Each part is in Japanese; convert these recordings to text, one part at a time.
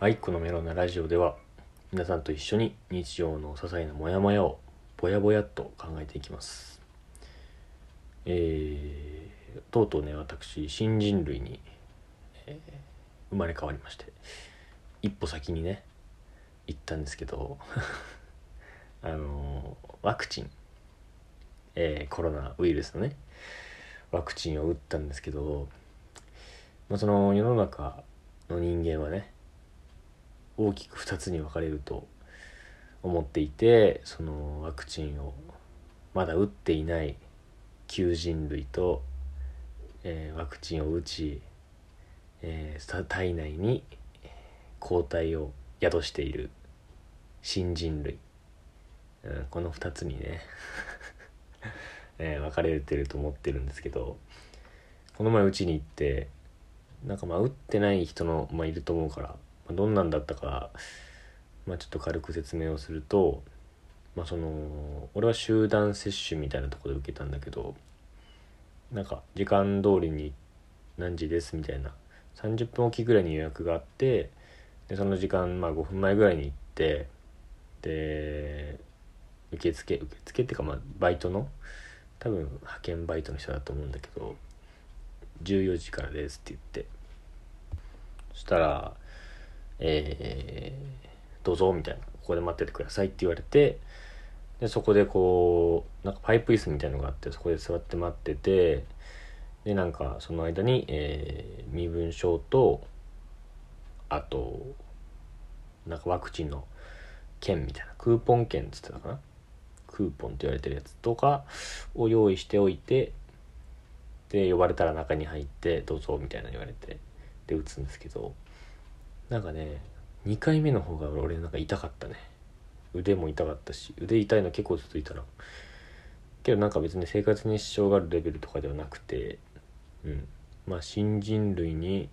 はいこのメロンなラジオでは皆さんと一緒に日常の些細なモヤモヤをぼやぼやっと考えていきます。えー、とうとうね私新人類に、えー生まれ変わりまして一歩先にね行ったんですけど あのワクチン、えーコロナウイルスのねワクチンを打ったんですけど、まあ、その世の中の人間はね大きく2つに分かれると思っていてそのワクチンをまだ打っていない旧人類と、えーワクチンを打ち、えー体内に抗体を宿している新人類、うん、この2つにね、えー分かれてると思ってるんですけどこの前うちに行ってなんかまあ打ってない人の、まあ、いると思うから、まあどんなんだったか、まあ、ちょっと軽く説明をすると、まあ、その俺は集団接種みたいなとこで受けたんだけどなんか時間通りに何時ですみたいな30分おきぐらいに予約があってでその時間、まあ、5分前ぐらいに行ってで受付受付っていうかまあバイトの多分派遣バイトの人だと思うんだけど14時からですって言って。そしたら「えーどうぞ」みたいな「ここで待っててください」って言われてでそこでこうなんかパイプ椅子みたいのがあってそこで座って待っててでなんかその間に、えー身分証とあとなんかワクチンの券みたいなクーポン券っつってたかな。クーポンって言われてるやつとかを用意しておいてで呼ばれたら中に入ってどうぞみたいな言われてで打つんですけどなんかね2回目の方が俺なんか痛かったね。腕も痛かったし腕痛いの結構ずっといたらけどなんか別に生活に支障があるレベルとかではなくてうん。まあ新人類に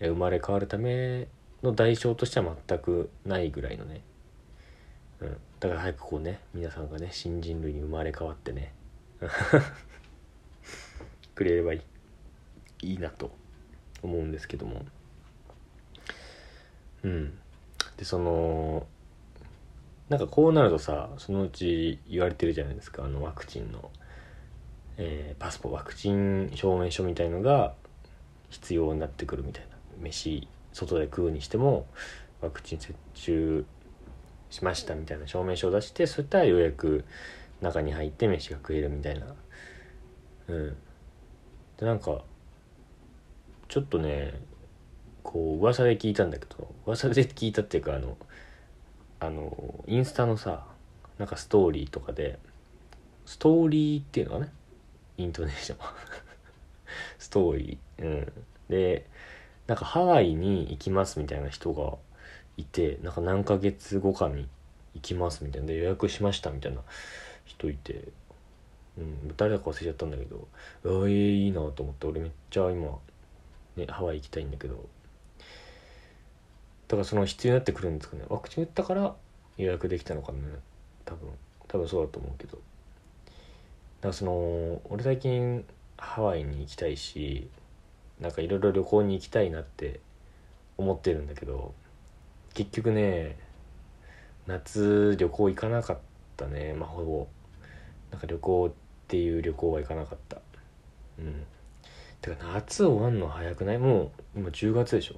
生まれ変わるための代償としては全くないぐらいのね、うん、だから早くこうね皆さんがね新人類に生まれ変わってね。くれればいい。いいなと思うんですけども。うん。でそのなんかこうなるとさそのうち言われてるじゃないですか。あのワクチンの、えーパスポワクチン証明書みたいのが必要になってくるみたいな。飯外で食うにしてもワクチン接種しましたみたいな証明書を出してそういったらようやく中に入って飯が食えるみたいな。うん。でなんかちょっとねこう噂で聞いたんだけど噂で聞いたっていうかあのあのインスタのさなんかストーリーとかでストーリーっていうのかねイントネーション。ストーリー。うん。でなんかハワイに行きますみたいな人がいてなんか何ヶ月後かに行きますみたいな。で予約しましたみたいな人いて、うん、誰だか忘れちゃったんだけど。あーえー、いいなと思って。俺めっちゃ今、ね、ハワイ行きたいんだけど。だからその必要になってくるんですかね。ワクチン打ったから予約できたのかね多分。多分そうだと思うけど。だからその俺最近ハワイに行きたいしなんかいろいろ旅行に行きたいなって思ってるんだけど。結局ね夏旅行行かなかったね。まあほぼ。なんか旅行っていう旅行は行かなかった。うん。てか夏終わんの早くない？もう今10月でしょ。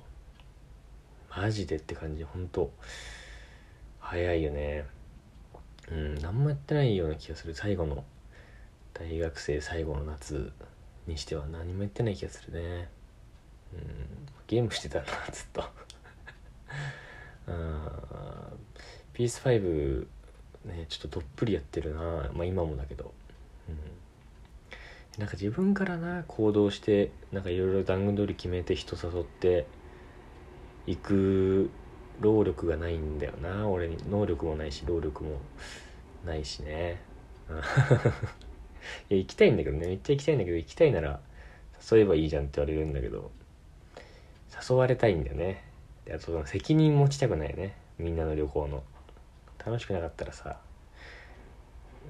マジでって感じ。ほんと。早いよね。うん。何もやってないような気がする。最後の。大学生最後の夏にしては。何もやってない気がするね。うん。ゲームしてたなずっと。PS5 ねちょっとどっぷりやってるな。まあ今もだけど。うん。なんか自分からな行動してなんかいろいろ段取り決めて人誘って行く労力がないんだよな。俺に能力もないし労力もないしね。いや行きたいんだけどね。めっちゃ行きたいんだけど行きたいなら誘えばいいじゃんって言われるんだけど。誘われたいんだよね。であとその責任持ちたくないね。みんなの旅行の。楽しくなかったらさ、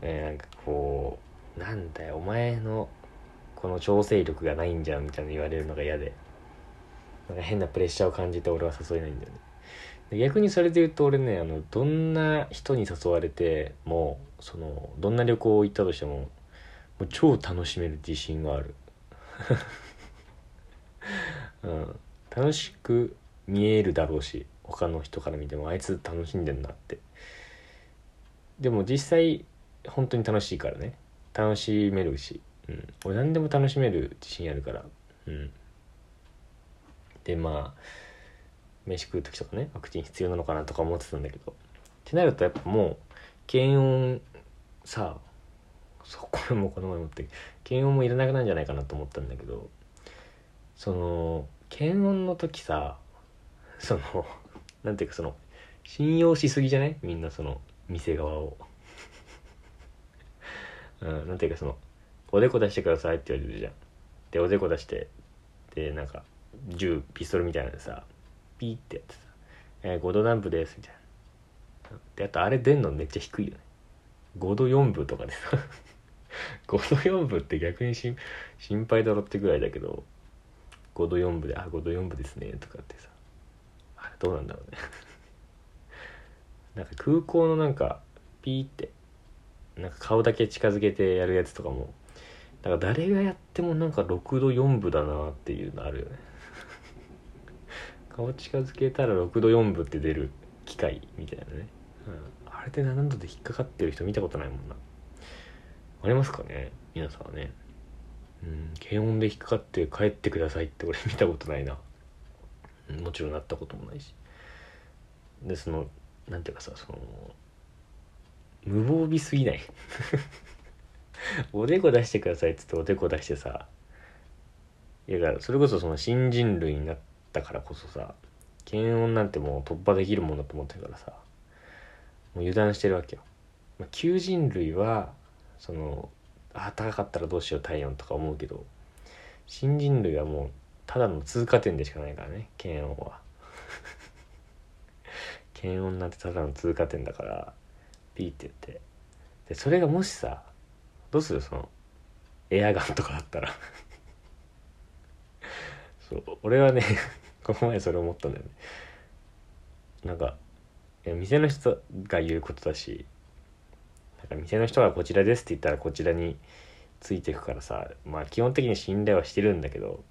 えーなんかこうなんだよお前のこの調整力がないんじゃんみたいな言われるのが嫌で。なんか変なプレッシャーを感じて俺は誘えないんだよね。逆にそれで言うと俺ねあのどんな人に誘われてもそのどんな旅行行ったとしてももう超楽しめる自信がある、うん、楽しく見えるだろうし他の人から見てもあいつ楽しんでんなって。でも実際本当に楽しいからね。楽しめるし、うん、俺何でも楽しめる自信あるから。うん。でまあ飯食う時とかねワクチン必要なのかなとか思ってたんだけど。ってなるとやっぱもう検温さそこれもこの前持って検温もいらなくなるんじゃないかなと思ったんだけどその検温の時さ そのなんていうかその信用しすぎじゃない？みんなその店側を。うん、なんていうかそのおでこ出してくださいって言われるじゃん。でおでこ出してでなんか銃ピストルみたいなのさピーってやってさ「えー、5度南部です」みたいな。であとあれ出んのめっちゃ低いよね。5度4分とかでさ。5度4分って逆に心配だろってぐらいだけど5度4分で「あ5度4分ですね」とかってさあれどうなんだろうね。なんか空港のなんかピーってなんか顔だけ近づけてやるやつとかもだから誰がやってもなんか6度4分だなっていうのあるよね。顔近づけたら6度4分って出る機械みたいなね、うん、あれで7度で引っかかってる人見たことないもんな。ありますかね皆さんはね。うん検温で引っかかって帰ってくださいって俺見たことないな、もちろんなったこともないし。でそのなんていうかさその無防備すぎない。おでこ出してくださいっつっておでこ出してさいやそれこそその新人類になったからこそさ検温なんてもう突破できるもんだと思ってるからさもう油断してるわけよ、まあ、求人類はそのあ高かったらどうしよう体温とか思うけど新人類はもうただの通過点でしかないからね検温は。検温なんてただの通過点だからピーって言って。でそれがもしさどうする？そのエアガンとかだったら。そう俺はね この前それ思ったんだよね。なんかいや店の人が言うことだしなんか店の人がこちらですって言ったらこちらについていくからさまあ基本的に信頼はしてるんだけど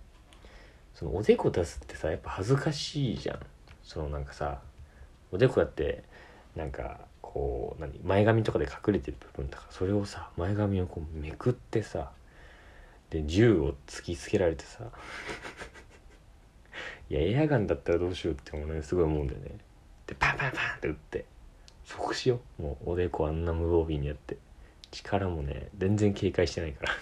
そのおでこ出すってさやっぱ恥ずかしいじゃん。そのなんかさおでこだってなんかこう何前髪とかで隠れてる部分だかそれをさ前髪をこうめくってさで銃を突きつけられてさ いやエアガンだったらどうしようってもねすごい思うんだよね。でパンパンパンって撃って即死よ。もうおでこあんな無防備にやって。力もね全然警戒してないから。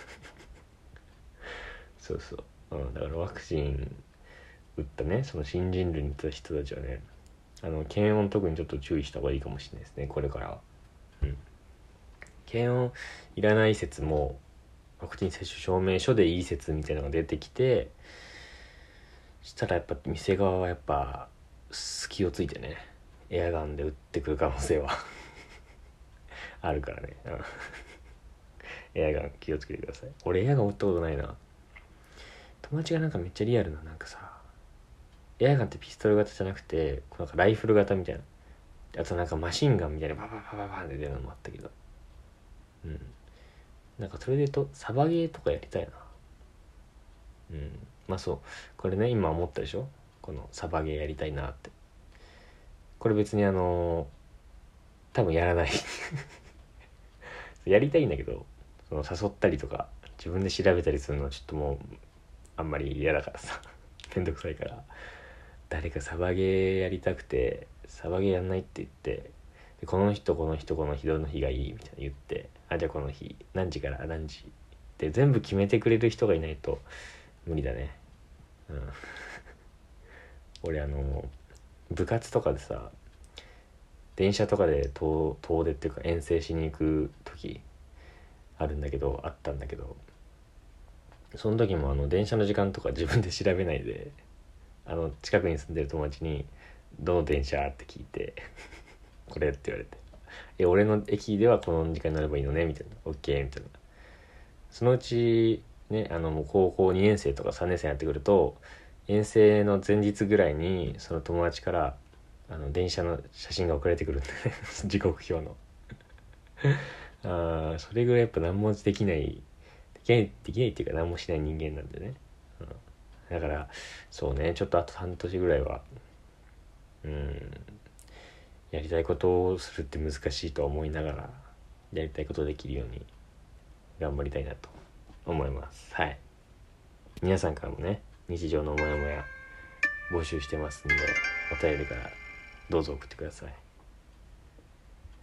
そうそう、うん、だからワクチン打ったねその新人類に行った人たちはねあの検温特にちょっと注意した方がいいかもしれないですねこれから。うん。検温いらない説もワクチン接種証明書でいい説みたいなのが出てきてしたらやっぱ店側はやっぱ隙をついてねエアガンで撃ってくる可能性は あるからね、エアガン気をつけてください。俺エアガン撃ったことないな。友達がなんかめっちゃリアルななんかさエアガンってピストル型じゃなくてなんかライフル型みたいな。あとなんかマシンガンみたいなバババババンって出るのもあったけどうんなんかそれでとサバゲーとかやりたいなうんまあそうこれね今思ったでしょこのサバゲーやりたいなってこれ別にあの多分やらないやりたいんだけどその誘ったりとか自分で調べたりするのはちょっともうあんまり嫌だからさ。めんどくさいから。誰かサバゲーやりたくてサバゲーやんないって言ってでこの人この人この日どの日がいいみたいな言ってあじゃあこの日何時から何時？って全部決めてくれる人がいないと無理だね。うん。俺あの部活とかでさ電車とかで遠遠出っていうか遠征しに行く時あるんだけどあったんだけどその時もあの電車の時間とか自分で調べないであの近くに住んでる友達に「どの電車?」って聞いて「これ」って言われて「え俺の駅ではこの時間になればいいのね」みたいな「OK」みたいな。そのうちねあのもう高校2年生とか3年生になってくると遠征の前日ぐらいにその友達からあの電車の写真が送られてくるんで 時刻表の。あそれぐらいやっぱ何もできないきないできないっていうか何もしない人間なんでね、うん、だからそうね。ちょっとあと半年ぐらいはうん。やりたいことをするって難しいと思いながらやりたいことできるように頑張りたいなと思います。はい。皆さんからもね日常のモヤモヤ募集してますんでお便りからどうぞ送ってください。